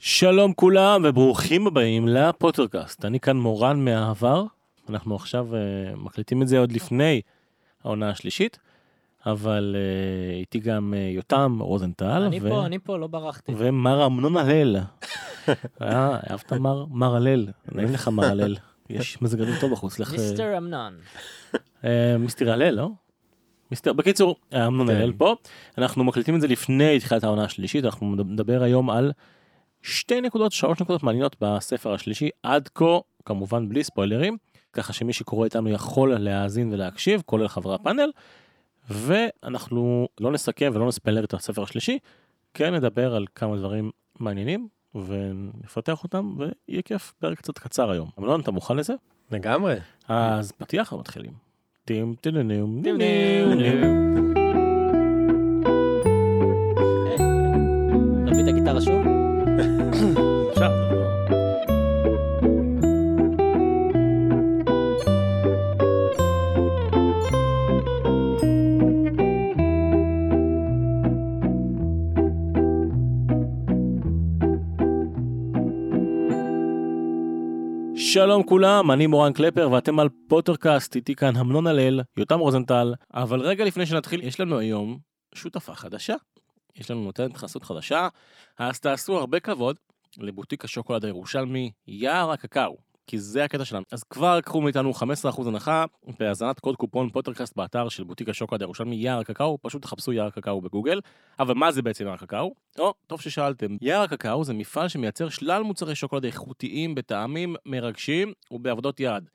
שלום כולם וברוכים הבאים לפוטרקאסט. אני כאן מורן מהעבר. אנחנו עכשיו uh, מקליטים את זה עוד לפני העונה השלישית, אבל uh, איתי גם uh, יותם רוזנטל. אני פה, אני פה, לא ברחתי. ומר אמנון הלל. אה, אהבת מר, מר הלל? נעים לך מר הלל. יש מזג אוויר טוב בחוץ. מיסטר אמנון. מיסטר הלל, לא? מיסטר, בקיצור, אמנון כן. הלל פה. אנחנו מקליטים את זה לפני תחילת העונה השלישית, אנחנו נדבר היום על שתי נקודות, שלוש נקודות מעניינות בספר השלישי, עד כה, כמובן בלי ספוילרים, ככה שמי שקורא איתנו יכול להאזין ולהקשיב, כולל חברי הפאנל, ואנחנו לא נסכם ולא נספיילר את הספר השלישי, כן נדבר על כמה דברים מעניינים, ונפתח אותם, ויהיה כיף, פרק קצת קצר היום. אמנון, אתה מוכן לזה? לגמרי. אז פתיח ומתחילים. טים טינניום טים, ניניום, טים, ניניום. נביא את הגיטרה שוב? אפשר, לא- שלום כולם, אני מורן קלפר ואתם על פוטרקאסט, איתי כאן אמנון הלל, יותם רוזנטל, אבל רגע לפני שנתחיל, יש לנו היום שותפה חדשה. יש לנו נותנת חסות חדשה, אז תעשו הרבה כבוד לבוטיק השוקולד הירושלמי יער הקקאו, כי זה הקטע שלנו. אז כבר קחו מאיתנו 15% הנחה בהזנת קוד קופון פוטרקאסט באתר של בוטיק השוקולד הירושלמי יער הקקאו, פשוט תחפשו יער הקקאו בגוגל. אבל מה זה בעצם יער הקקאו? או, טוב ששאלתם. יער הקקאו זה מפעל שמייצר שלל מוצרי שוקולד איכותיים בטעמים מרגשים ובעבודות יד.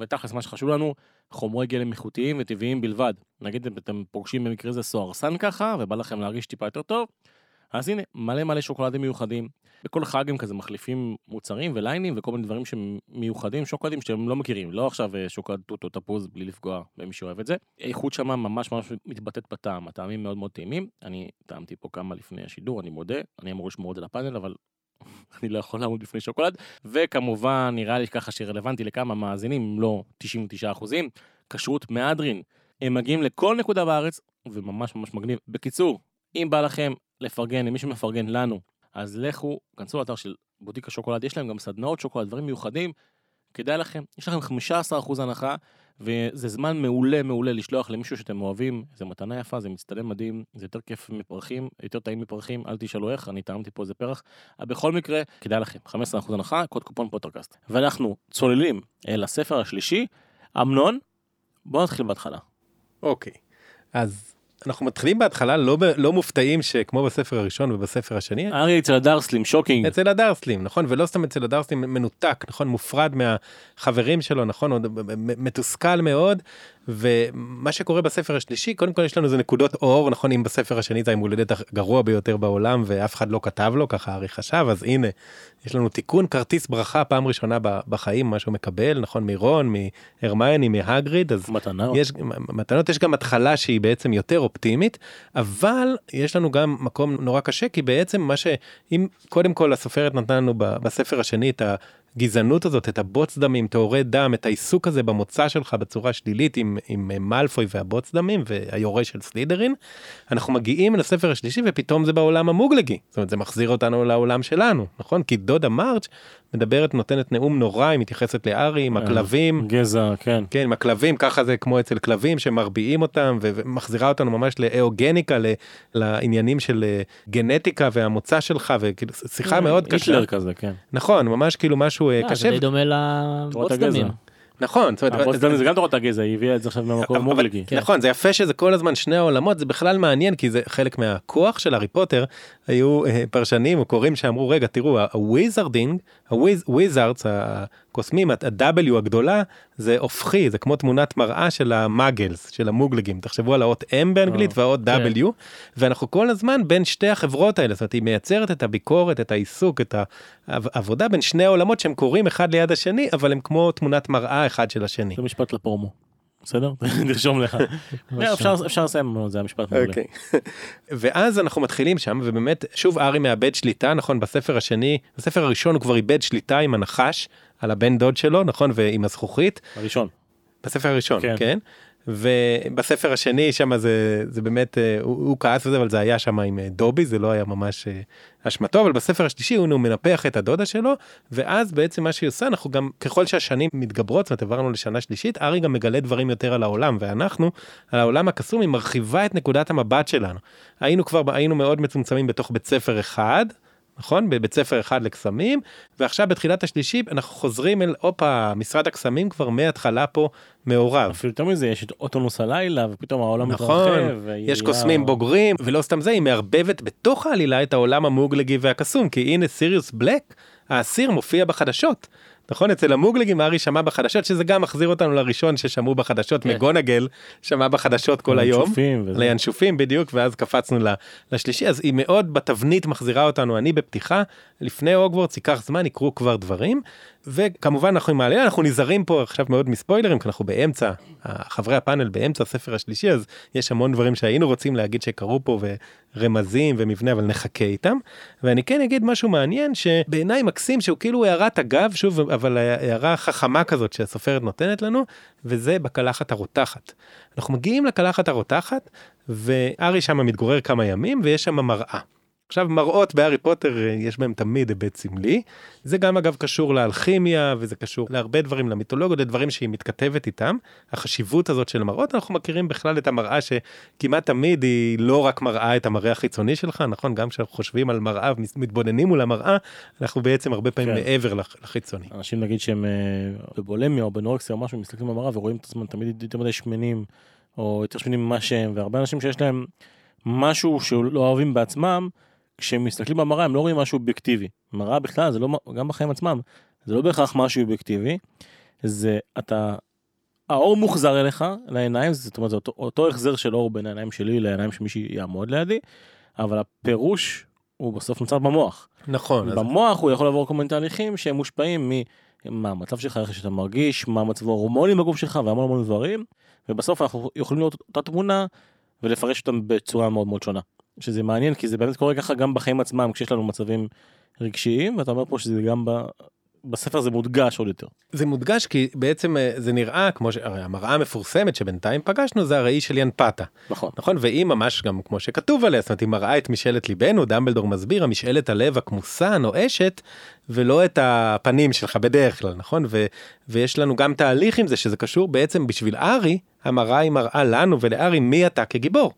ותכלס מה שחשוב לנו, חומרי גלם איכותיים וטבעיים בלבד. נגיד אתם פוגשים במקרה זה סוהרסן ככה, ובא לכם להרגיש טיפה יותר טוב, אז הנה, מלא מלא שוקולדים מיוחדים. בכל חג הם כזה מחליפים מוצרים וליינים וכל מיני דברים שהם מיוחדים, שוקולדים שאתם לא מכירים, לא עכשיו אה, שוקולד או תפוז בלי לפגוע במי שאוהב את זה. האיכות שם ממש ממש מתבטאת בטעם, הטעמים מאוד מאוד טעימים. אני טעמתי פה כמה לפני השידור, אני מודה, אני אמור לשמור את זה לפאנל, אבל אני לא יכול לעמוד בפני שוקולד. וכמובן, נראה לי ככה שרלוונטי לכמה מאזינים, אם לא 99 אחוזים, כשרות מהדרין. הם מגיעים לכל נקודה בארץ, וממש ממש מגניב. בקיצור, אם בא לכם לפרגן למי שמפרגן לנו, אז לכו, כנסו לאתר של בוטיק השוקולד, יש להם גם סדנאות שוקולד, דברים מיוחדים, כדאי לכם, יש לכם 15% הנחה, וזה זמן מעולה מעולה לשלוח למישהו שאתם אוהבים, זה מתנה יפה, זה מצטלם מדהים, זה יותר כיף מפרחים, יותר טעים מפרחים, אל תשאלו איך, אני טעמתי פה איזה פרח, אבל בכל מקרה, כדאי לכם, 15% הנחה, קוד קופון פוטרקאסט. ואנחנו צוללים אל הספר השלישי, אמנון, בוא נתחיל בהתחלה. אוקיי. אז אנחנו מתחילים בהתחלה לא, ב- לא מופתעים שכמו בספר הראשון ובספר השני, הארי אצל הדרסלים, shocking. אצל הדרסלים, נכון? ולא סתם אצל הדרסלים, מנותק, נכון? מופרד מהחברים שלו, נכון? עוד מתוסכל מאוד. ומה שקורה בספר השלישי, קודם כל יש לנו איזה נקודות אור, נכון? אם בספר השני זה היום הולדת הגרוע ביותר בעולם ואף אחד לא כתב לו, ככה הארי חשב, אז הנה, יש לנו תיקון כרטיס ברכה פעם ראשונה בחיים, מה שהוא מקבל, נכון? מרון, מהרמייני, מהגריד, אז מתנה. יש מתנות יש גם התחלה שהיא בעצם יותר אופטימית אבל יש לנו גם מקום נורא קשה כי בעצם מה שאם קודם כל הסופרת נתנה לנו בספר השני את הגזענות הזאת את הבוץ דמים טהורי דם את העיסוק הזה במוצא שלך בצורה שלילית עם, עם מאלפוי והבוץ דמים והיורש של סלידרין אנחנו מגיעים לספר השלישי ופתאום זה בעולם המוגלגי. זאת אומרת זה מחזיר אותנו לעולם שלנו נכון? כי דודה מרץ' מדברת נותנת נאום נורא היא מתייחסת לארי עם הכלבים. גזע, כן. כן, עם הכלבים, ככה זה כמו אצל כלבים שמרביעים אותם ומחזירה אותנו ממש לאאוגניקה, ל- לעניינים של אה, גנטיקה והמוצא שלך, וכאילו שיחה מאוד קשה. היטלר כזה, כן. נכון, ממש כאילו משהו אה, אה, קשה. זה די דומה לבוץ. דמים. נכון, זאת אומרת, זה גם תורת הגזע, היא הביאה את זה עכשיו מהמקום אבל- מוגלגי. כן. נכון, זה יפה שזה כל הזמן שני העולמות, זה בכלל מעניין, כי זה חלק מהכוח של הארי פוטר. היו אה, פרשנים או קוראים שאמרו, רגע, תראו, ה wizarding, ה wizards, הקוסמים, ה-W הגדולה, זה הופכי, זה כמו תמונת מראה של ה Muggles, של המוגלגים. תחשבו על האות M באנגלית אה, והאות כן. W, ואנחנו כל הזמן בין שתי החברות האלה, זאת אומרת, היא מייצרת את הביקורת, את העיסוק, את העבודה בין שני העולמות שהם קורים אחד ליד השני, אבל הם כמו תמונת מראה אחד של השני. זה משפט לפרומו. בסדר? תרשום לך. לא, אפשר אפשר לסיים, זה המשפט מעולה. אוקיי. ואז אנחנו מתחילים שם ובאמת שוב ארי מאבד שליטה נכון בספר השני בספר הראשון הוא כבר איבד שליטה עם הנחש על הבן דוד שלו נכון ועם הזכוכית הראשון. בספר הראשון כן. כן. ובספר השני שם זה זה באמת אה, הוא, הוא כעס וזה אבל זה היה שם עם אה, דובי זה לא היה ממש אה, אשמתו אבל בספר השלישי הוא מנפח את הדודה שלו ואז בעצם מה שהיא עושה אנחנו גם ככל שהשנים מתגברות זאת אומרת עברנו לשנה שלישית ארי גם מגלה דברים יותר על העולם ואנחנו על העולם הקסום היא מרחיבה את נקודת המבט שלנו היינו כבר היינו מאוד מצומצמים בתוך בית ספר אחד. נכון? בבית ספר אחד לקסמים, ועכשיו בתחילת השלישי אנחנו חוזרים אל, הופה, משרד הקסמים כבר מההתחלה פה מעורב. אפילו יותר מזה, יש את אוטונוס הלילה, ופתאום העולם נכון, מתרחב. יש קוסמים בוגרים, ולא סתם זה, היא מערבבת בתוך העלילה את העולם המוגלגי והקסום, כי הנה סיריוס בלק, האסיר מופיע בחדשות. נכון אצל המוגלגים ארי שמע בחדשות שזה גם מחזיר אותנו לראשון ששמעו בחדשות כן. מגונגל שמע בחדשות כל היום. לינשופים בדיוק ואז קפצנו לשלישי אז היא מאוד בתבנית מחזירה אותנו אני בפתיחה לפני הוגוורטס ייקח זמן יקרו כבר דברים וכמובן אנחנו עם העלייה אנחנו נזהרים פה עכשיו מאוד מספוילרים כי אנחנו באמצע חברי הפאנל באמצע הספר השלישי אז יש המון דברים שהיינו רוצים להגיד שקרו פה ורמזים ומבנה אבל נחכה איתם ואני כן אגיד משהו מעניין שבעיניי מקסים שהוא כאילו הערת אגב שוב אבל הערה חכמה כזאת שהסופרת נותנת לנו וזה בקלחת הרותחת. אנחנו מגיעים לקלחת הרותחת וארי שם מתגורר כמה ימים ויש שם מראה. עכשיו מראות בהארי פוטר אה, יש בהם תמיד היבט סמלי זה גם אגב קשור לאלכימיה וזה קשור להרבה דברים למיתולוגיות לדברים שהיא מתכתבת איתם החשיבות הזאת של מראות אנחנו מכירים בכלל את המראה שכמעט תמיד היא לא רק מראה את המראה החיצוני שלך נכון גם כשאנחנו חושבים על מראה ומתבוננים מול המראה אנחנו בעצם הרבה פעמים כן. מעבר לח- לחיצוני. אנשים נגיד שהם אה, בבולמיה או בנורקסיה או משהו, מסתכלים במראה ורואים את עצמם תמיד יותר מדי שמנים, או יותר שמנים ממה שהם, והרבה אנשים שיש להם משהו שלא אוהבים בעצמם, כשהם מסתכלים במראה הם לא רואים משהו אובייקטיבי. מראה בכלל זה לא, גם בחיים עצמם, זה לא בהכרח משהו אובייקטיבי, זה אתה, האור מוחזר אליך לעיניים, זאת אומרת זה אותו, אותו החזר של אור בין העיניים שלי לעיניים של מישהי יעמוד לידי, אבל הפירוש הוא בסוף נוצר במוח. נכון. אז במוח הוא יכול לעבור כל מיני תהליכים שהם מושפעים ממה המצב שלך, איך שאתה מרגיש, מה מצב ההורמונים בגוף שלך והמון המון דברים, ובסוף אנחנו יכולים לראות אותה תמונה ולפרש אותם בצורה מאוד מאוד שונה. שזה מעניין כי זה באמת קורה ככה גם בחיים עצמם כשיש לנו מצבים רגשיים ואתה אומר פה שזה גם ב... בספר זה מודגש עוד יותר. זה מודגש כי בעצם אה, זה נראה כמו שהרי המראה המפורסמת שבינתיים פגשנו זה הראי של ינפתה נכון. נכון והיא ממש גם כמו שכתוב עליה זאת אומרת היא מראה את משאלת ליבנו דמבלדור מסביר המשאלת הלב הכמוסה הנואשת ולא את הפנים שלך בדרך כלל נכון ו, ויש לנו גם תהליך עם זה שזה קשור בעצם בשביל ארי המראה היא מראה לנו ולארי מי אתה כגיבור.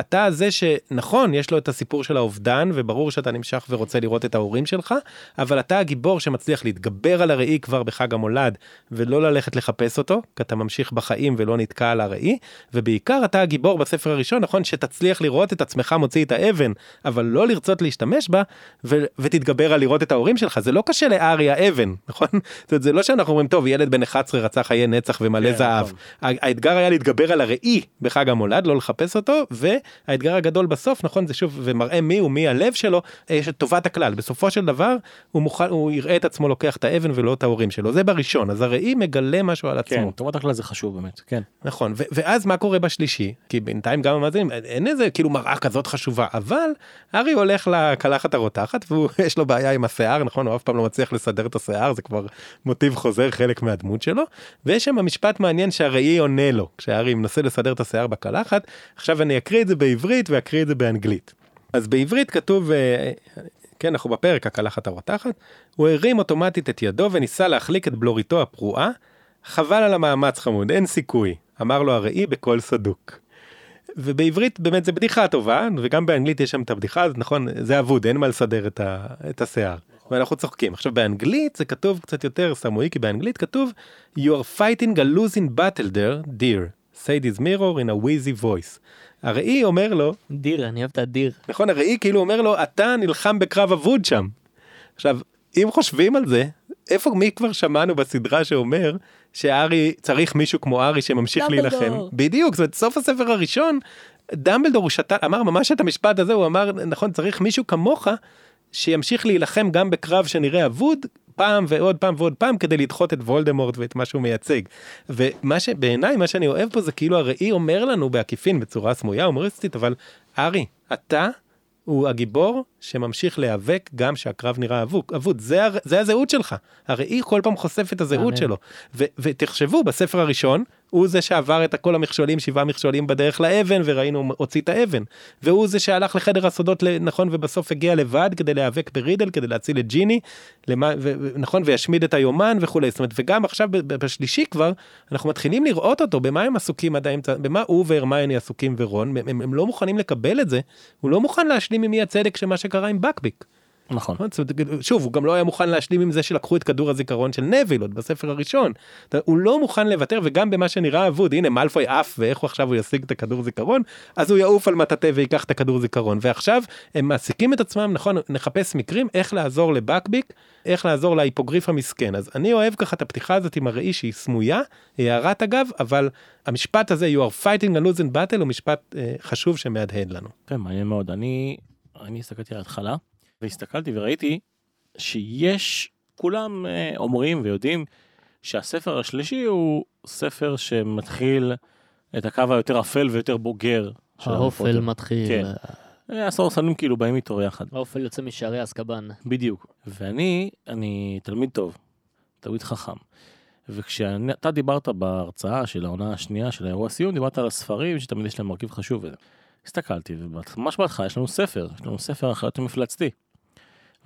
אתה זה שנכון יש לו את הסיפור של האובדן וברור שאתה נמשך ורוצה לראות את ההורים שלך אבל אתה הגיבור שמצליח להתגבר על הראי כבר בחג המולד ולא ללכת לחפש אותו כי אתה ממשיך בחיים ולא נתקע על הראי ובעיקר אתה הגיבור בספר הראשון נכון שתצליח לראות את עצמך מוציא את האבן אבל לא לרצות להשתמש בה ו- ותתגבר על לראות את ההורים שלך. זה לא קשה לארי האבן נכון? זאת אומרת, זה לא שאנחנו אומרים טוב ילד בן 11 רצה חיי נצח ומלא כן, זהב. נכון. האתגר היה להתגבר על הראי בחג המולד לא לחפש אותו והאתגר הגדול בסוף נכון זה שוב ומראה מי הוא מי הלב שלו יש את טובת הכלל. בסופו של דבר הוא מוכן הוא יראה את עצמו לוקח את האבן ולא את ההורים שלו. זה בראשון אז הראי מגלה משהו על כן, עצמו. טובת הכלל זה חשוב באמת, כן. נכון ו- ואז מה קורה בשלישי? כי בינתיים גם המאזינים אין איזה כאילו מראה כזאת חשובה אבל ארי הולך לקלחת הרותחת ויש לו בעיה עם השיער נכון? הוא אף פעם לא מצליח לסדר את השיער זה כבר מוטיב חוזר חלק מהדמות שלו. ויש שם משפט מעניין שהראי עונה לו כשארי מנסה לסדר את השיער בקלחת. עכשיו אני אקריא את זה בעברית ואקריא את זה באנגלית. אז בעברית כתוב אה, כן אנחנו בפרק הקלחת הרותחת הוא הרים אוטומטית את ידו וניסה להחליק את בלוריתו הפרועה חבל על המאמץ חמוד אין סיכוי אמר לו הראי בקול סדוק. ובעברית באמת זה בדיחה טובה וגם באנגלית יש שם את הבדיחה הזאת נכון זה אבוד אין מה לסדר את, ה, את השיער ואנחנו צוחקים עכשיו באנגלית זה כתוב קצת יותר סמוי כי באנגלית כתוב you are fighting a losing battle there dear say this mirror in a wheezy voice. הראי אומר לו דיר, אני אוהב את הדיר. נכון הראי כאילו אומר לו אתה נלחם בקרב אבוד שם. עכשיו אם חושבים על זה איפה מי כבר שמענו בסדרה שאומר שארי צריך מישהו כמו ארי שממשיך דמבלדור. להילחם בדיוק זאת אומרת, סוף הספר הראשון דמבלדור הוא שתה אמר ממש את המשפט הזה הוא אמר נכון צריך מישהו כמוך שימשיך להילחם גם בקרב שנראה אבוד פעם ועוד פעם ועוד פעם כדי לדחות את וולדמורט ואת מה שהוא מייצג. ומה שבעיניי מה שאני אוהב פה זה כאילו הראי אומר לנו בעקיפין בצורה סמויה הומוריסטית אבל ארי אתה הוא הגיבור שממשיך להיאבק גם שהקרב נראה אבוד, אבוד. זה, הר- זה הזהות שלך. הראי כל פעם חושף את הזהות. שלו. ו- ותחשבו בספר הראשון הוא זה שעבר את כל המכשולים, שבעה מכשולים בדרך לאבן, וראינו, הוציא את האבן. והוא זה שהלך לחדר הסודות, נכון, ובסוף הגיע לבד כדי להיאבק ברידל, כדי להציל את ג'יני, נכון, וישמיד את היומן וכולי. זאת אומרת, וגם עכשיו בשלישי כבר, אנחנו מתחילים לראות אותו, במה הם עסוקים עד האמצע, במה הוא והרמייני עסוקים ורון, הם, הם, הם לא מוכנים לקבל את זה, הוא לא מוכן להשלים עם אי הצדק של מה שקרה עם בקביק. נכון. שוב, הוא גם לא היה מוכן להשלים עם זה שלקחו את כדור הזיכרון של נביל עוד בספר הראשון. הוא לא מוכן לוותר, וגם במה שנראה אבוד, הנה מאלפוי עף ואיך הוא עכשיו הוא ישיג את הכדור זיכרון, אז הוא יעוף על מטאטא ויקח את הכדור זיכרון. ועכשיו הם מעסיקים את עצמם, נכון, נחפש מקרים איך לעזור לבקביק, איך לעזור להיפוגריף המסכן. אז אני אוהב ככה את הפתיחה הזאת עם הראי שהיא סמויה, היא הערת אגב, אבל המשפט הזה, you are fighting a losing battle, הוא משפט אה, חשוב שמהדהד לנו. כן, מעניין מאוד. אני, אני הסתכלתי על ההתחלה. והסתכלתי וראיתי שיש, כולם אה, אומרים ויודעים שהספר השלישי הוא ספר שמתחיל את הקו היותר אפל ויותר בוגר. האופל מתחיל. כן. הסורסנים כאילו באים איתו יחד. האופל יוצא משערי אזקבאן. בדיוק. ואני, אני תלמיד טוב, תלמיד חכם. וכשאתה דיברת בהרצאה של העונה השנייה של האירוע סיום, דיברת על הספרים שתמיד יש להם מרכיב חשוב. הסתכלתי, וממש בהתחלה יש לנו ספר, יש לנו ספר החיות המפלצתי.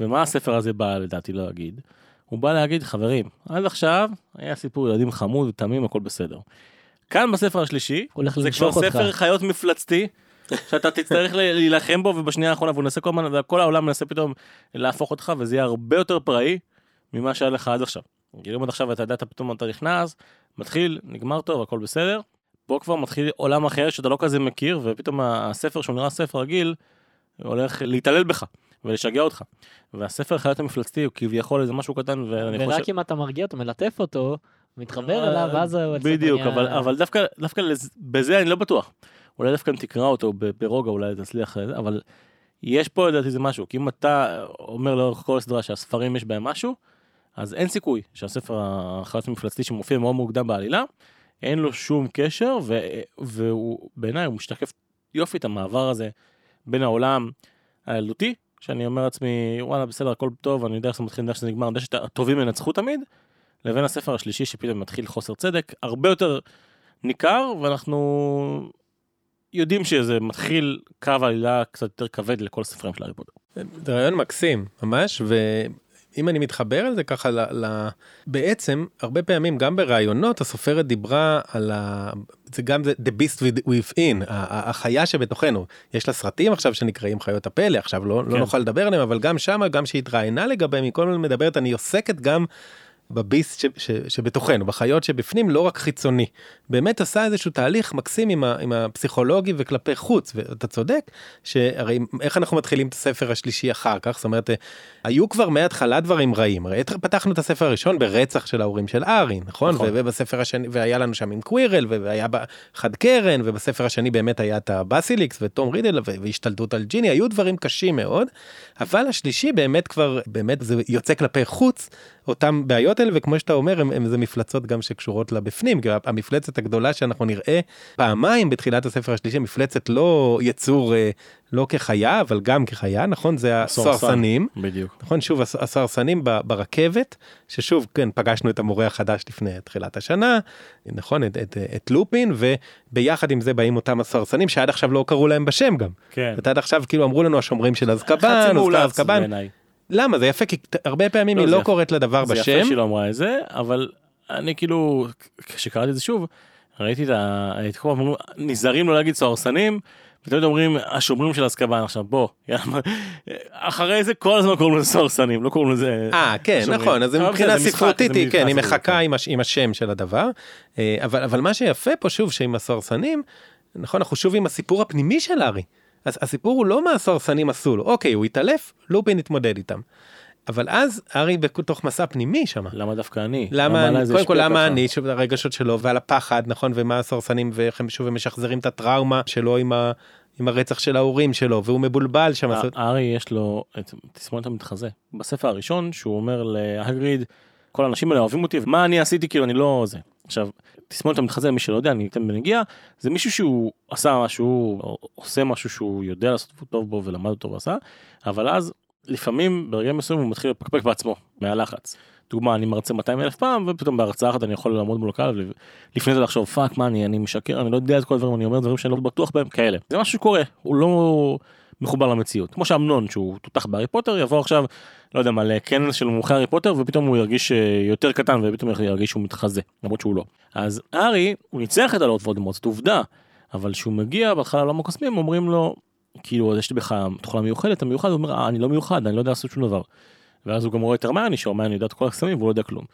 ומה הספר הזה בא לדעתי להגיד? הוא בא להגיד חברים עד עכשיו היה סיפור ילדים חמוד ותמים הכל בסדר. כאן בספר השלישי זה כבר ספר חיות מפלצתי שאתה תצטרך להילחם בו ובשנייה האחרונה והוא מנסה כל הזמן וכל העולם מנסה פתאום להפוך אותך וזה יהיה הרבה יותר פראי ממה שהיה לך עד עכשיו. כאילו עד עכשיו אתה יודע אתה פתאום אתה נכנס מתחיל נגמר טוב הכל בסדר. פה כבר מתחיל עולם אחר שאתה לא כזה מכיר ופתאום הספר שהוא נראה ספר רגיל הולך להתעלל בך. ולשגע אותך. והספר חיות המפלצתי הוא כביכול איזה משהו קטן ואני ורק חושב... ורק אם אתה מרגיע אותו מלטף אותו מתחבר אה, אליו ואז הוא בדיוק אבל אבל דווקא דווקא בזה אני לא בטוח. אולי דווקא אם תקרא אותו ברוגע אולי תצליח אבל יש פה לדעתי זה משהו כי אם אתה אומר לאורך כל הסדרה שהספרים יש בהם משהו אז אין סיכוי שהספר החיות המפלצתי שמופיע מאוד מוקדם בעלילה אין לו שום קשר ו... והוא בעיניי הוא משתקף יופי את המעבר הזה בין העולם הילדותי שאני אומר לעצמי וואלה בסדר הכל טוב אני יודע איך זה מתחיל, אני יודע שזה נגמר, אני יודע שהטובים ינצחו תמיד, לבין הספר השלישי שפתאום מתחיל חוסר צדק הרבה יותר ניכר ואנחנו יודעים שזה מתחיל קו עלילה קצת יותר כבד לכל הספרים של הארי פוטר. זה רעיון מקסים ממש אם אני מתחבר על זה ככה ל, ל... בעצם הרבה פעמים גם בראיונות הסופרת דיברה על ה... זה גם זה the beast within החיה שבתוכנו יש לה סרטים עכשיו שנקראים חיות הפלא עכשיו לא, לא כן. לא נוכל לדבר עליהם אבל גם שמה גם שהתראיינה לגביהם מכל מיני מדברת אני עוסקת גם בביסט ש, ש, שבתוכנו, בחיות שבפנים, לא רק חיצוני. באמת עשה איזשהו תהליך מקסים עם, ה, עם הפסיכולוגי וכלפי חוץ, ואתה צודק, שהרי איך אנחנו מתחילים את הספר השלישי אחר כך, זאת אומרת, היו כבר מההתחלה דברים רעים, הרי פתחנו את הספר הראשון ברצח של ההורים של ארי, נכון? נכון. ובספר השני, והיה לנו שם עם קווירל, והיה חד קרן, ובספר השני באמת היה את הבאסיליקס ותום רידל, והשתלטות על ג'יני, היו דברים קשים מאוד, אבל השלישי באמת כבר, באמת זה יוצא כלפי חוץ, אותם בעיות האלה וכמו שאתה אומר הם, הם זה מפלצות גם שקשורות לבפנים. כי המפלצת הגדולה שאנחנו נראה פעמיים בתחילת הספר השלישי מפלצת לא יצור אה, לא כחיה אבל גם כחיה נכון? זה הסוהרסנים. בדיוק. נכון? שוב הסוהרסנים ברכבת ששוב כן פגשנו את המורה החדש לפני תחילת השנה נכון? את, את, את לופין וביחד עם זה באים אותם הסוהרסנים שעד עכשיו לא קראו להם בשם גם. כן. עד עכשיו כאילו אמרו לנו השומרים של אזקבן. למה זה יפה כי הרבה פעמים לא, היא לא קוראת לדבר זה בשם. זה יפה שהיא לא אמרה את זה אבל אני כאילו כשקראתי את זה שוב ראיתי את ה... את כל הזמן נזהרים לא להגיד סוהרסנים. ותמיד אומרים השומרים של אזקבאן עכשיו בוא אחרי זה כל הזמן קוראים לזה סוהרסנים לא קוראים לזה אה כן נכון אז מבחינה ספרותית היא כן היא מחכה עם השם של הדבר אה, אבל אבל מה שיפה פה שוב שעם הסוהרסנים נכון אנחנו שוב עם הסיפור הפנימי של ארי. אז הסיפור הוא לא מה הסוהרסנים עשו לו, אוקיי, הוא התעלף, לופין התמודד איתם. אבל אז ארי בתוך מסע פנימי שם. למה דווקא אני? למה, למה קודם כל למה אני, שוב הרגשות שלו ועל הפחד, נכון, ומה הסוהרסנים, ואיך הם שוב משחזרים את הטראומה שלו עם, ה, עם הרצח של ההורים שלו, והוא מבולבל שם. ארי יש לו את תסמונת המתחזה. בספר הראשון שהוא אומר להגריד, כל האנשים האלה אוהבים אותי, מה אני עשיתי, כאילו אני לא זה. עכשיו, תסמונת המתחזה, מי שלא יודע, אני אתן בנגיעה, זה מישהו שהוא עשה משהו, עושה משהו שהוא יודע לעשות טוב בו ולמד אותו ועשה, אבל אז לפעמים ברגעים מסוימים הוא מתחיל לפקפק בעצמו מהלחץ. דוגמה אני מרצה 200 אלף פעם ופתאום בהרצאה אחת אני יכול לעמוד מול הקהל ולפני זה לחשוב fuck מה אני אני משקר אני לא יודע את כל הדברים אני אומר דברים שאני לא בטוח בהם כאלה זה משהו שקורה הוא לא מחובר למציאות כמו שאמנון שהוא תותח בהארי פוטר יבוא עכשיו לא יודע מה לכנס של מומחי הארי פוטר ופתאום הוא ירגיש אה, יותר קטן ופתאום ירגיש שהוא מתחזה למרות שהוא לא אז הארי הוא ניצח את הלורד וולדמורט זאת עובדה אבל כשהוא מגיע בהתחלה לעולם הקוסמים אומרים לו כאילו יש בך תכונה מיוחדת אתה מיוחד הוא אומר "אה, אני לא מיוחד אני לא יודע לעשות שום דבר. ואז הוא גם רואה את הרמיוני שהרמיוני יודעת כל הקסמים והוא לא יודע כלום.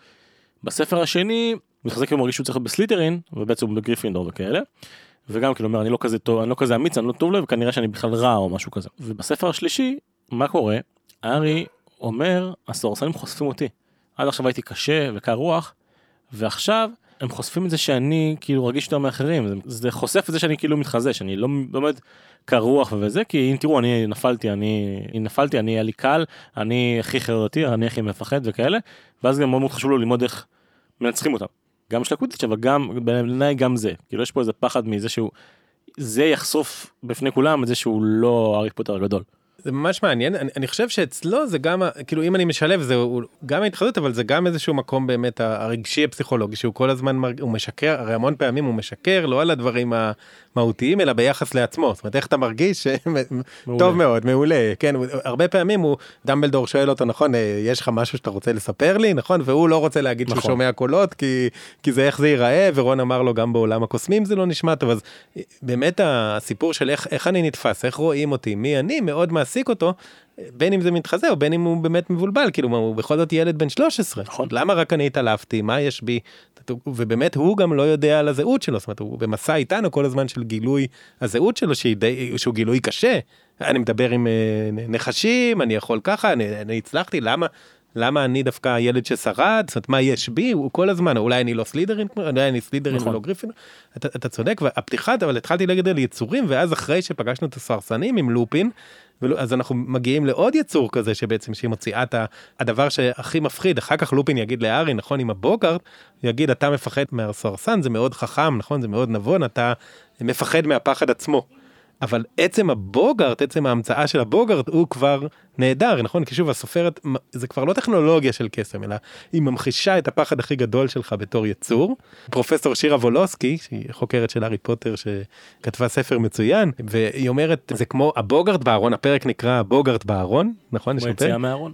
בספר השני מתחזק כאילו מרגיש שהוא צריך להיות בסליטרין ובעצם הוא בגריפינדור וכאלה. וגם כאילו אומר אני לא כזה טוב אני לא כזה אמיץ אני לא טוב לב וכנראה שאני בכלל רע או משהו כזה. ובספר השלישי מה קורה? הארי אומר הסוהרסנים חושפים אותי. עד עכשיו הייתי קשה וקר רוח ועכשיו הם חושפים את זה שאני כאילו רגיש יותר מאחרים זה, זה חושף את זה שאני כאילו מתחזה שאני לא באמת קר רוח וזה כי אם תראו אני נפלתי אני נפלתי אני היה לי קל אני הכי חרדתי אני הכי מפחד וכאלה ואז גם מאוד מאוד חשוב לו ללמוד איך מנצחים אותם. גם של הקווידיץ' אבל גם בעיניי גם זה כאילו יש פה איזה פחד מזה שהוא זה יחשוף בפני כולם את זה שהוא לא הארי פוטר הגדול. זה ממש מעניין. אני, אני חושב שאצלו זה גם כאילו אם אני משלב זה הוא גם ההתחדות אבל זה גם איזשהו מקום באמת הרגשי הפסיכולוגי שהוא כל הזמן מרג... הוא משקר הרי המון פעמים הוא משקר לא על הדברים המהותיים אלא ביחס לעצמו. זאת אומרת איך אתה מרגיש טוב מאוד מעולה כן הרבה פעמים הוא דמבלדור שואל אותו נכון אה, יש לך משהו שאתה רוצה לספר לי? נכון? והוא לא רוצה להגיד שהוא נכון. שומע קולות כי כי זה איך זה ייראה ורון אמר לו גם בעולם הקוסמים זה לא נשמע טוב. אז אה, באמת הסיפור של איך איך אני נתפס איך רואים אותי מי אני מאוד מעסיק אותו. בין אם זה מתחזה או בין אם הוא באמת מבולבל כאילו מה, הוא בכל זאת ילד בן 13 נכון. למה רק אני התעלפתי? מה יש בי? ובאמת הוא גם לא יודע על הזהות שלו. זאת אומרת הוא במסע איתנו כל הזמן של גילוי הזהות שלו די, שהוא גילוי קשה. אני מדבר עם אה, נחשים אני יכול ככה אני, אני הצלחתי למה למה אני דווקא הילד ששרד? זאת אומרת מה יש בי? הוא כל הזמן אולי אני לא סלידרין אולי אני סלידרין נכון. ולא גריפין אתה, אתה צודק והפתיחת אבל התחלתי להגיד על יצורים ואז אחרי שפגשנו את הסרסנים עם לופין אז אנחנו מגיעים לעוד יצור כזה שבעצם שהיא מוציאה את הדבר שהכי מפחיד אחר כך לופין יגיד לארי נכון עם הבוגארט הוא יגיד אתה מפחד מהסרסן זה מאוד חכם נכון זה מאוד נבון אתה מפחד מהפחד עצמו. אבל עצם הבוגארט עצם ההמצאה של הבוגארט הוא כבר נהדר נכון כי שוב הסופרת זה כבר לא טכנולוגיה של קסם אלא היא ממחישה את הפחד הכי גדול שלך בתור יצור. פרופסור שירה וולוסקי שהיא חוקרת של הארי פוטר שכתבה ספר מצוין והיא אומרת זה כמו הבוגארט בארון הפרק נקרא בוגארט בארון נכון? כמו? יציאה מהארון.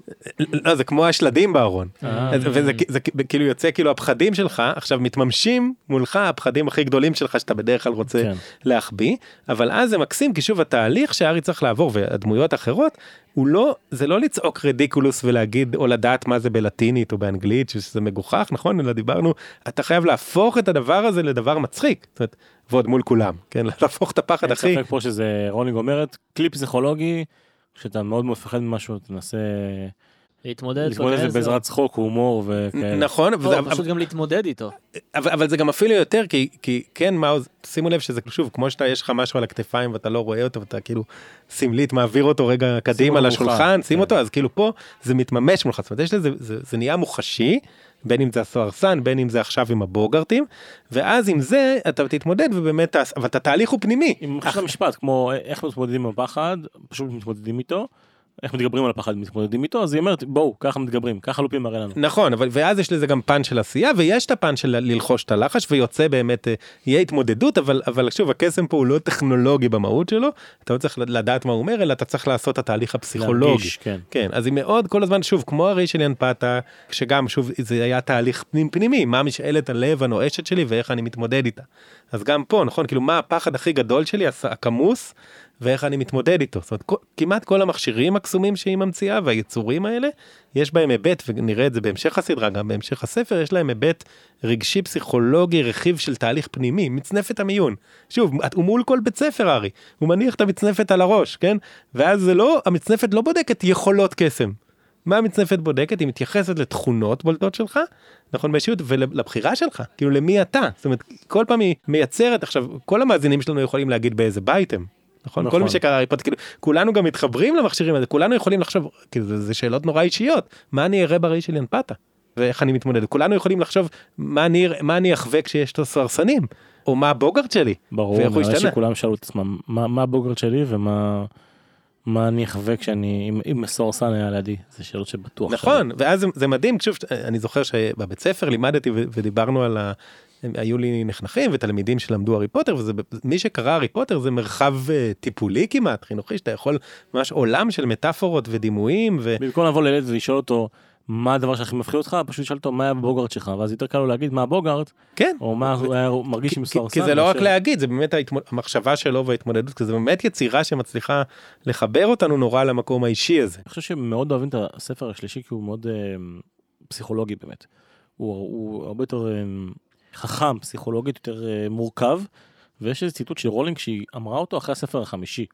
לא זה כמו השלדים בארון אה. וזה זה כאילו יוצא כאילו הפחדים שלך עכשיו מתממשים מולך הפחדים הכי גדולים שלך שאתה בדרך כלל רוצה כן. להחביא אבל אז זה מקסים כי שוב התהליך שהארי צריך לעבור והדמויות האחרות הוא לא זה לא לצעוק רדיקולוס ולהגיד או לדעת מה זה בלטינית או באנגלית שזה מגוחך נכון? אלא דיברנו אתה חייב להפוך את הדבר הזה לדבר מצחיק. זאת אומרת, ועוד מול כולם כן? להפוך את הפחד אין הכי ספק פה שזה רולינג אומרת כלי פסיכולוגי שאתה מאוד מפחד ממשהו תנסה להתמודד להתמודד עם זה בעזרת צחוק הומור וכאלה. נכון לא, וזה- פשוט גם להתמודד איתו. אבל, אבל זה גם אפילו יותר כי כי כן מעוז שימו לב שזה שוב כמו שאתה יש לך משהו על הכתפיים ואתה לא רואה אותו ואתה כאילו סמלית מעביר אותו רגע קדימה לשולחן שים כן. אותו אז כאילו פה זה מתממש מולך זאת אומרת יש לזה זה, זה נהיה מוחשי בין אם זה הסוהרסן בין אם זה עכשיו עם הבוגרטים ואז עם זה אתה תתמודד ובאמת אבל את התהליך הוא פנימי עם חשב המשפט כמו איך מתמודדים עם הפחד פשוט מתמודדים איתו. איך מתגברים על הפחד מתמודדים איתו אז היא אומרת בואו ככה מתגברים ככה לופים מראה לנו. נכון אבל ואז יש לזה גם פן של עשייה ויש את הפן של ללחוש את הלחש ויוצא באמת אה, יהיה התמודדות אבל אבל שוב הקסם פה הוא לא טכנולוגי במהות שלו אתה לא צריך לדעת מה הוא אומר אלא אתה צריך לעשות את התהליך הפסיכולוגי. להרגיש, כן. כן אז היא מאוד כל הזמן שוב כמו הרי של ינפתה שגם שוב זה היה תהליך פנים פנימי מה משאלת הלב הנואשת שלי ואיך אני מתמודד איתה. אז גם פה נכון כאילו מה הפחד הכי גדול שלי הכמוס ואיך אני מתמודד איתו. זאת אומרת, כמעט כל המכשירים הקסומים שהיא ממציאה והיצורים האלה יש בהם היבט ונראה את זה בהמשך הסדרה גם בהמשך הספר יש להם היבט רגשי פסיכולוגי רכיב של תהליך פנימי מצנפת המיון. שוב הוא מול כל בית ספר ארי הוא מניח את המצנפת על הראש כן ואז זה לא המצנפת לא בודקת יכולות קסם. מה המצנפת בודקת? היא מתייחסת לתכונות בולטות שלך, נכון באישיות, ולבחירה שלך, כאילו למי אתה. זאת אומרת, כל פעם היא מייצרת, עכשיו, כל המאזינים שלנו יכולים להגיד באיזה בית הם. נכון? נכון. כל מי שקרא ריפוט, כאילו, כולנו גם מתחברים למכשירים האלה, כולנו יכולים לחשוב, כאילו, זה, זה שאלות נורא אישיות, מה אני אראה בראי של ינפתה? ואיך אני מתמודד? כולנו יכולים לחשוב מה אני, מה אני אחווה כשיש את הסוהרסנים, או מה הבוגארט שלי. ברור, ואיך הוא השתנה. שכולם שאלו את עצמם מה מה הבוגרד שלי ומה מה אני אחווה כשאני, אם- אם מסורסן היה לידי, זה שאלות שבטוח. נכון ואז זה, זה מדהים שוב אני זוכר שבבית ספר לימדתי ודיברנו על. הם- היו לי נחנכים ותלמידים שלמדו הארי פוטר וזה מי שקרא הארי פוטר זה מרחב אה, טיפולי כמעט חינוכי שאתה יכול ממש עולם של מטאפורות ודימויים ו... במקום לבוא לילד ולשאול אותו מה הדבר שהכי מפחיד אותך, פשוט תשאל אותו מה היה בבוגארט שלך, ואז יותר קל לו להגיד מה הבוגארט, כן. או מה הוא היה מרגיש עם כי, סורסן. כי זה לא רק להגיד זה באמת. המחשבה שלו וההתמודדות כי זה באמת יצירה שמצליחה לחבר אותנו נורא למקום האישי הזה. אני חושב שמאוד אוהבים את הספר השלישי כי הוא מאוד אה, פסיכולוגי באמת. הוא, הוא הרבה יותר אה, חכם פסיכולוגית, יותר אה, מורכב, ויש איזה ציטוט של רולינג שהיא אמרה אותו אחרי הספר החמישי.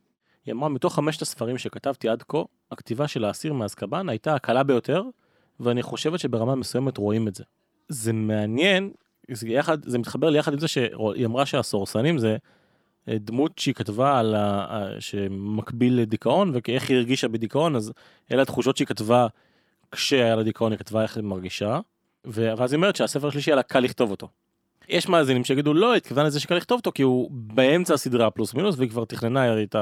היא אמרה מתוך חמשת הספרים שכתבתי עד כה, הכתיבה של האסיר מאזקבאן הייתה הקלה ביותר, ואני חושבת שברמה מסוימת רואים את זה. זה מעניין, זה, יחד, זה מתחבר לי יחד עם זה שהיא אמרה שהסורסנים זה אה, דמות שהיא כתבה על ה... שמקביל לדיכאון ואיך היא הרגישה בדיכאון אז אלה התחושות שהיא כתבה כשהיה לה דיכאון היא כתבה איך היא מרגישה ואז היא אומרת שהספר השלישי היה לה קל לכתוב אותו. יש מאזינים שיגידו לא התכוונה לזה שקל לכתוב אותו כי הוא באמצע הסדרה פלוס מינוס והיא כבר תכננה את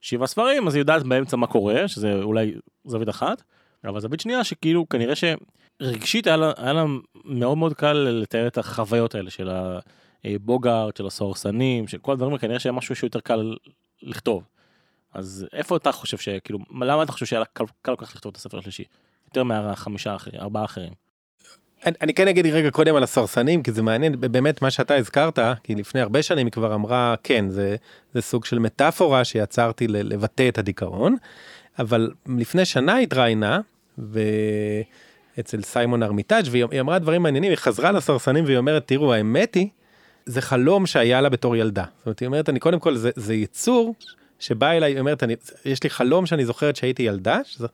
השבעה ספרים אז היא יודעת באמצע מה קורה שזה אולי זווית אחת אבל זווית שנייה שכאילו כנראה שרגשית היה לה, היה לה מאוד מאוד קל לתאר את החוויות האלה של הבוגארט של הסוהרסנים של כל הדברים כנראה שהיה משהו שיותר קל לכתוב. אז איפה אתה חושב שכאילו למה אתה חושב שהיה לה קל קל כל כך לכתוב את הספר השלישי יותר מהחמישה אחרים ארבעה אחרים. אני, אני כן אגיד רגע קודם על הסרסנים כי זה מעניין באמת מה שאתה הזכרת כי לפני הרבה שנים היא כבר אמרה כן זה זה סוג של מטאפורה שיצרתי לבטא את הדיכאון אבל לפני שנה התראיינה ואצל סיימון ארמיטאג' והיא היא אמרה דברים מעניינים היא חזרה לסרסנים והיא אומרת תראו האמת היא זה חלום שהיה לה בתור ילדה זאת אומרת היא אומרת אני קודם כל זה, זה יצור שבא אליי אומרת אני יש לי חלום שאני זוכרת שהייתי ילדה. שזה,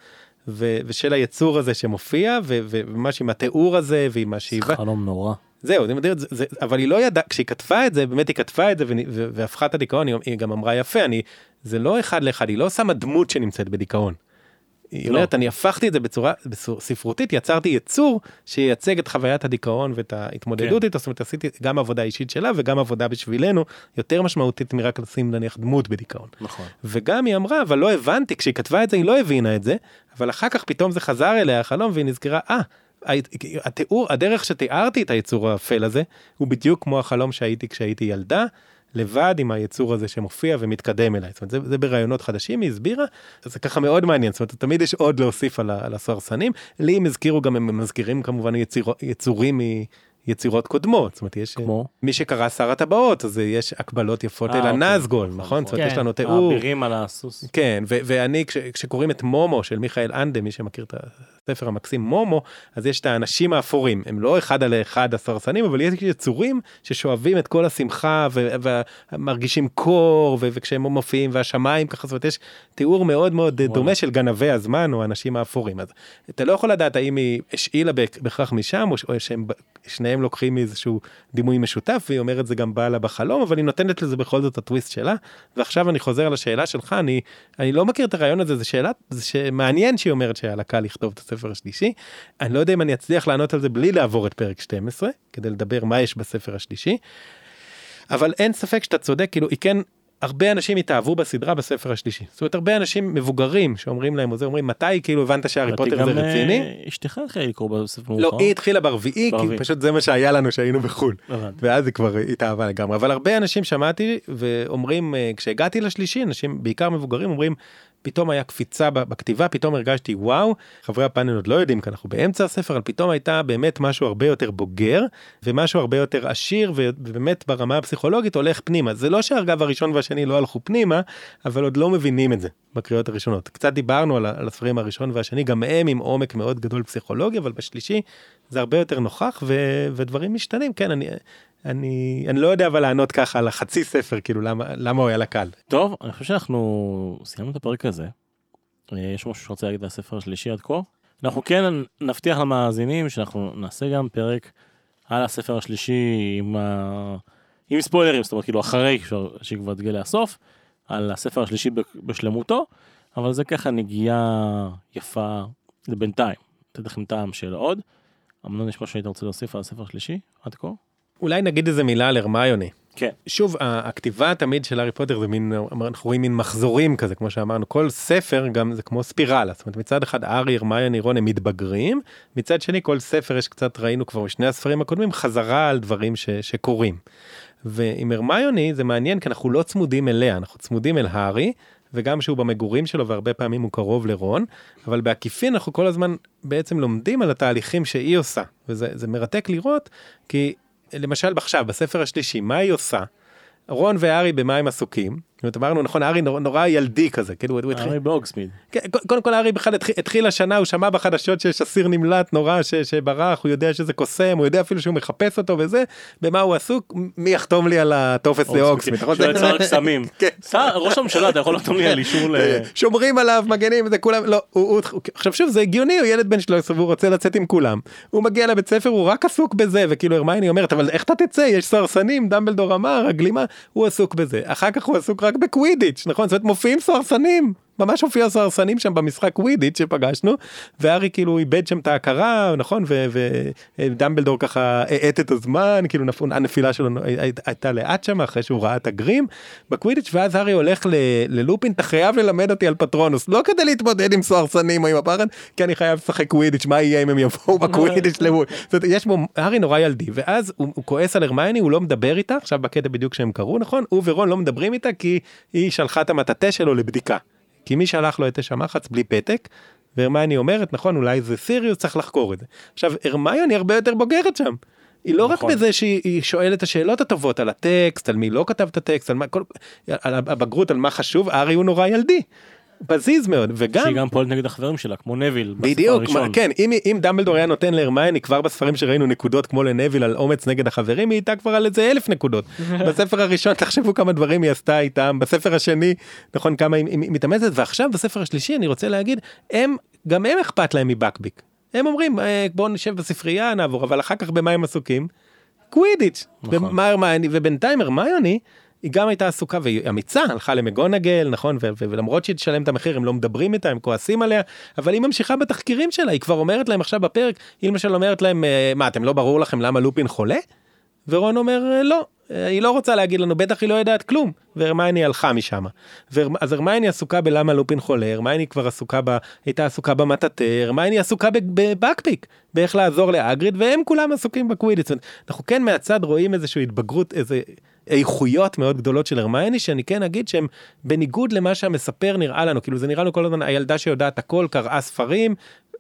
ו, ושל היצור הזה שמופיע ו- וממש עם התיאור הזה ועם השאיבה חלום נורא. זהו זה מדהים זה, זה, אבל היא לא ידעה כשהיא כתבה את זה באמת היא כתבה את זה ו- והפכה את הדיכאון היא, היא גם אמרה יפה אני זה לא אחד לאחד היא לא שמה דמות שנמצאת בדיכאון. היא לא. אומרת אני הפכתי את זה בצורה ספרותית יצרתי יצור שייצג את חוויית הדיכאון ואת ההתמודדות כן. איתו זאת אומרת עשיתי גם עבודה אישית שלה וגם עבודה בשבילנו יותר משמעותית מרק לשים נניח דמות בדיכאון. נכון. וגם היא אמרה אבל לא הבנתי כשהיא כתבה את זה היא לא הבינה את זה אבל אחר כך פתאום זה חזר אליה החלום והיא נזכרה אה. התיאור הדרך שתיארתי את היצור האפל הזה הוא בדיוק כמו החלום שהייתי כשהייתי ילדה לבד עם היצור הזה שמופיע ומתקדם אליי זאת אומרת זה, זה ברעיונות חדשים היא הסבירה זה ככה מאוד מעניין זאת אומרת תמיד יש עוד להוסיף על, על הסוהרסנים לי הם הזכירו גם הם מזכירים כמובן יציר, יצורים מיצירות קודמות זאת אומרת יש כמו? מי שקרא שר הטבעות אז יש הקבלות יפות אה, אל אוקיי. הנזגול נכון, נכון? זאת אומרת כן. יש לנו תיאור האבירים על הסוס. כן ואני כש- כשקוראים את מומו של מיכאל אנדה מי שמכיר את הספר המקסים מומו אז יש את האנשים האפורים. הם לא אחד על אחד הסרסנים אבל יש יצורים ששואבים את כל השמחה ו- ומרגישים קור ו- וכשהם מופיעים והשמיים ככה זאת אומרת יש תיאור מאוד מאוד וואלה. דומה של גנבי הזמן או האנשים האפורים. אז אתה לא יכול לדעת האם היא השאילה בהכ- בהכרח משם או שהם שניהם לוקחים מאיזשהו דימוי משותף והיא אומרת זה גם בא לה בחלום אבל היא נותנת לזה בכל זאת את הטוויסט שלה. ועכשיו אני חוזר לשאלה שלך אני אני לא מכיר את הרעיון הזה זה שאלה זה שמעניין שהיא אומרת שהיה לה קל לכתוב את הספר השלישי אני לא יודע אם אני אצליח לענות על זה בלי לעבור את פרק 12 כדי לדבר מה יש בספר השלישי. אבל אין ספק שאתה צודק כאילו היא כן הרבה אנשים התאהבו בסדרה בספר השלישי זאת אומרת הרבה אנשים מבוגרים שאומרים להם זה אומרים מתי כאילו הבנת שהארי פוטר זה רציני. אה, אשתך התחילה לקרוא בספר לא מאוחר. היא התחילה ברביעי כי. פשוט זה מה שהיה לנו שהיינו בחו"ל. ואז היא כבר התאהבה לגמרי אבל הרבה אנשים שמעתי ואומרים אה, כשהגעתי לשלישי אנשים בעיקר מבוגרים אומרים פתאום היה קפיצה בכתיבה פתאום הרגשתי וואו חברי הפאנל עוד לא יודעים כי אנחנו באמצע הספר אבל פתאום הייתה באמת משהו הרבה יותר בוגר ומשהו הרבה יותר עשיר ובאמת ברמה הפסיכולוגית הולך פנימה. זה לא שהארגב הראשון והשני לא הלכו פנימה אבל עוד לא מבינים את זה בקריאות הראשונות. קצת דיברנו על, על הספרים הראשון והשני גם הם עם עומק מאוד גדול פסיכולוגי אבל בשלישי זה הרבה יותר נוכח ו- ודברים משתנים. כן אני אני אני לא יודע אבל לענות ככה על החצי ספר כאילו למה למה הוא היה לה קל. טוב, אני חושב שאנחנו סיימנו את הפרק הזה. אה, יש משהו שרוצה להגיד על הספר השלישי עד כה? אנחנו כן נבטיח למאזינים שאנחנו נעשה גם פרק על הספר השלישי עם, ה... עם ספוילרים, זאת אומרת כאילו אחרי שכבר תגיע לסוף, על הספר השלישי בשלמותו, אבל זה ככה נגיעה יפה לבינתיים. לתת לכם טעם של עוד. אמנון יש משהו שהיית רוצה להוסיף על הספר השלישי עד כה? אולי נגיד איזה מילה על הרמיוני כן. שוב, הכתיבה תמיד של הארי פוטר זה מין, אנחנו רואים מין מחזורים כזה, כמו שאמרנו, כל ספר גם זה כמו ספירלה, זאת אומרת מצד אחד הארי, הרמיוני, רון הם מתבגרים, מצד שני כל ספר יש קצת, ראינו כבר בשני הספרים הקודמים, חזרה על דברים ש, שקורים. ועם הרמיוני זה מעניין כי אנחנו לא צמודים אליה, אנחנו צמודים אל הארי, וגם שהוא במגורים שלו והרבה פעמים הוא קרוב לרון, אבל בעקיפין אנחנו כל הזמן בעצם לומדים על התהליכים שהיא עושה, וזה זה מרתק לראות, כי למשל עכשיו בספר השלישי מה היא עושה? רון והארי במה הם עסוקים? זאת אומרת, אמרנו נכון הארי נורא, נורא ילדי כזה כאילו הוא התחיל, הארי באוגסמיד. כן, קודם כל הארי בכלל התחיל, התחיל השנה הוא שמע בחדשות שיש אסיר נמלט נורא ש, שברח הוא יודע שזה קוסם הוא יודע אפילו שהוא מחפש אותו וזה במה הוא עסוק מי יחתום לי על הטופס לאוגסמית. נכון? שהוא יצר קסמים. כן. שר- ראש הממשלה אתה יכול לחתום לי על אישור ל... שומרים עליו מגנים זה כולם לא הוא, עכשיו שוב זה הגיוני הוא ילד בן 13 והוא רוצה לצאת עם כולם הוא מגיע לבית ספר הוא רק עסוק בזה וכאילו הרמייני אומרת אבל איך אתה תצא יש סוהרסנים דמבלדור אמר הגלימה הוא עסוק בזה אחר כך הוא עסוק רק בקווידיץ' נכון? זאת אומרת מופיעים סוהרסנים ממש הופיעו סוהרסנים שם במשחק ווידיץ' שפגשנו והארי כאילו איבד שם את ההכרה נכון ודמבלדור ככה האט את הזמן כאילו נפ- הנפילה שלו הי- הייתה לאט שם אחרי שהוא ראה את הגרים בקווידיץ' ואז הארי הולך ל- ללופין אתה חייב ללמד אותי על פטרונוס לא כדי להתמודד עם סוהרסנים או עם הפחד כי אני חייב לשחק קווידיץ' מה יהיה אם הם יבואו בקווידיץ' לווי. זאת אומרת, יש בו הארי נורא ילדי ואז הוא, הוא כועס על הרמייני הוא לא מדבר איתה עכשיו בקטע בדיוק שהם קראו נכון הוא ורון לא מדברים איתה כי היא שלחה את המטאטה שלו לבדיקה. כי מי שלח לו את אש המחץ בלי פתק. והרמיוני אומרת נכון אולי זה סיריוס צריך לחקור את זה. עכשיו הרמיוני הרבה יותר בוגרת שם. היא לא רק נכון. בזה שהיא היא שואלת את השאלות הטובות על הטקסט על מי לא כתב את הטקסט על מה כל על הבגרות על מה חשוב הארי הוא נורא ילדי. פזיז מאוד וגם שהיא גם פועלת נגד החברים שלה כמו נביל. בדיוק. מה, כן אם אם דמבלדור היה נותן להרמיוני כבר בספרים שראינו נקודות כמו לנביל על אומץ נגד החברים היא הייתה כבר על איזה אלף נקודות בספר הראשון תחשבו כמה דברים היא עשתה איתם בספר השני נכון כמה היא, היא מתאמצת ועכשיו בספר השלישי אני רוצה להגיד הם גם הם אכפת להם מבקביק הם אומרים "אה, בואו נשב בספרייה נעבור אבל אחר כך במה הם עסוקים. קווידיץ' נכון. ומה הרמיוני ובינתיים הרמיוני היא גם הייתה עסוקה והיא אמיצה הלכה למגונגל נכון ו- ו- ולמרות שהיא תשלם את המחיר הם לא מדברים איתה הם כועסים עליה אבל היא ממשיכה בתחקירים שלה היא כבר אומרת להם עכשיו בפרק היא למשל אומרת להם "אה, מה אתם לא ברור לכם למה לופין חולה. ורון אומר "אה, לא היא לא רוצה להגיד לנו בטח היא לא יודעת כלום והרמייני הלכה משם. אז הרמייני עסוקה בלמה לופין חולה הרמייני כבר עסוקה ב... הייתה עסוקה במטאטה הרמייני עסוקה בבקפיק באיך לעזור לאגריד והם כולם עסוקים בקווידיץ. אנחנו כן מהצד רואים איזושהי התבגרות איזה איכויות מאוד גדולות של הרמייני שאני כן אגיד שהם בניגוד למה שהמספר נראה לנו כאילו זה נראה לנו כל הזמן הילדה שיודעת הכל קראה ספרים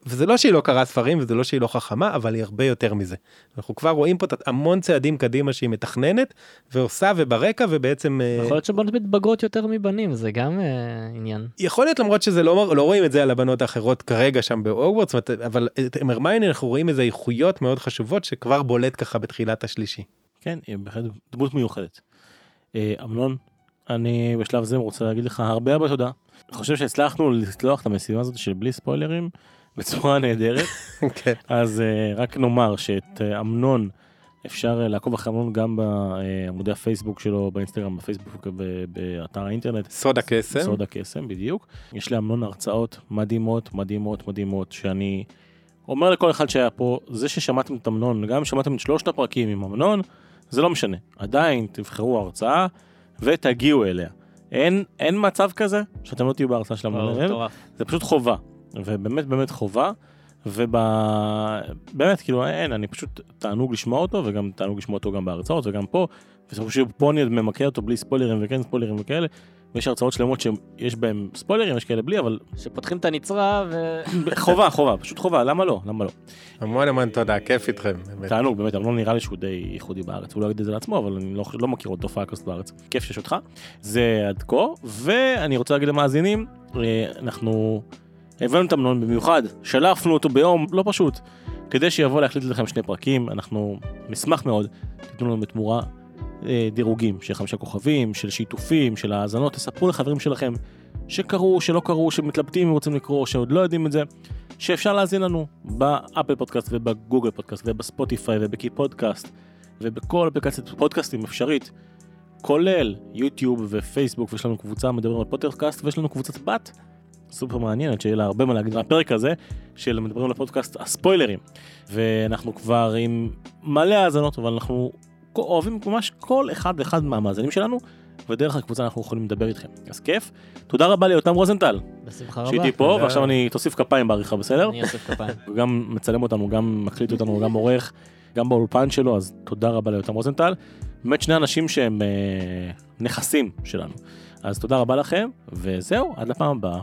וזה לא שהיא לא קראה ספרים וזה לא שהיא לא חכמה אבל היא הרבה יותר מזה. אנחנו כבר רואים פה המון צעדים קדימה שהיא מתכננת ועושה וברקע ובעצם אה, יכול להיות שבנות מתבגרות יותר מבנים זה גם אה, עניין. יכול להיות למרות שזה לא לא רואים את זה על הבנות האחרות כרגע שם בהוגוורטס אבל את הרמייני אנחנו רואים איזה איכויות מאוד חשובות שכבר בולט ככה בתחילת השלישי. כן, היא בהחלט דמות מיוחדת. אה, אמנון, אני בשלב זה רוצה להגיד לך הרבה הרבה תודה. אני חושב שהצלחנו לצלוח את המשימה הזאת של בלי ספוילרים בצורה נהדרת. כן. אז אה, רק נאמר שאת אה, אמנון אפשר אה, לעקוב אחרי אמנון גם בעמודי הפייסבוק שלו, באינסטגרם, בפייסבוק ובאתר האינטרנט. סוד הקסם. סוד הקסם, בדיוק. יש לאמנון הרצאות מדהימות, מדהימות, מדהימות, שאני אומר לכל אחד שהיה פה, זה ששמעתם את אמנון, גם אם שמעתם את שלושת הפרקים עם אמנון, זה לא משנה. עדיין תבחרו הרצאה ותגיעו אליה. אין, אין מצב כזה שאתם לא תהיו בהרצאה של אמנון. זה פשוט חובה. ובאמת באמת חובה. ובאמת כאילו אין אני פשוט תענוג לשמוע אותו וגם תענוג לשמוע אותו גם בהרצאות וגם פה. ופה אני עוד ממקד אותו בלי ספוילרים וכן ספוילרים וכאלה. ויש הרצאות שלמות שיש בהם ספוילרים יש כאלה בלי אבל שפותחים את הנצרה ו... חובה חובה פשוט חובה למה לא למה לא. המון המון תודה כיף איתכם. באמת. תענוג באמת אבל לא נראה לי שהוא די ייחודי בארץ הוא לא יגיד את זה לעצמו אבל אני לא, לא מכיר עוד תופעה כזאת בארץ כיף שיש אותך זה עד כה ואני רוצה להגיד למאזינים אה, אנחנו הבאנו את אמנון במיוחד שלפנו אותו ביום לא פשוט. כדי שיבוא להקליט לכם שני פרקים אנחנו נשמח מאוד תיתנו לנו בתמורה אה, דירוגים של חמישה כוכבים של שיתופים של האזנות תספרו לחברים שלכם שקראו שלא קראו שמתלבטים ורוצים לקרוא שעוד לא יודעים את זה שאפשר להאזין לנו באפל פודקאסט ובגוגל פודקאסט ובספוטיפיי ובקי פודקאסט ובכל אפליקציית פודקאסטים אפשרית כולל יוטיוב ופייסבוק ויש לנו קבוצה מדברים על פודקאסט ויש לנו קבוצת בת סופר מעניינת שיהיה לה הרבה מה להגיד מהפרק הזה של מדברים על הפודקאסט הספוילרים ואנחנו כבר עם מלא האזנות אבל אנחנו אוהבים ממש כל אחד ואחד מהמאזינים שלנו, ודרך הקבוצה אנחנו יכולים לדבר איתכם. אז כיף. תודה רבה ליותם רוזנטל, בשמחה רבה. שהייתי פה. ועכשיו אני תוסיף כפיים בעריכה, בסדר? אני אוסף כפיים. הוא גם מצלם אותנו, גם מקליט אותנו, גם עורך, גם באולפן שלו, אז תודה רבה ליותם רוזנטל. באמת שני אנשים שהם אה, נכסים שלנו. אז תודה רבה לכם, וזהו, עד לפעם הבאה,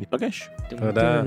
ניפגש. תודה.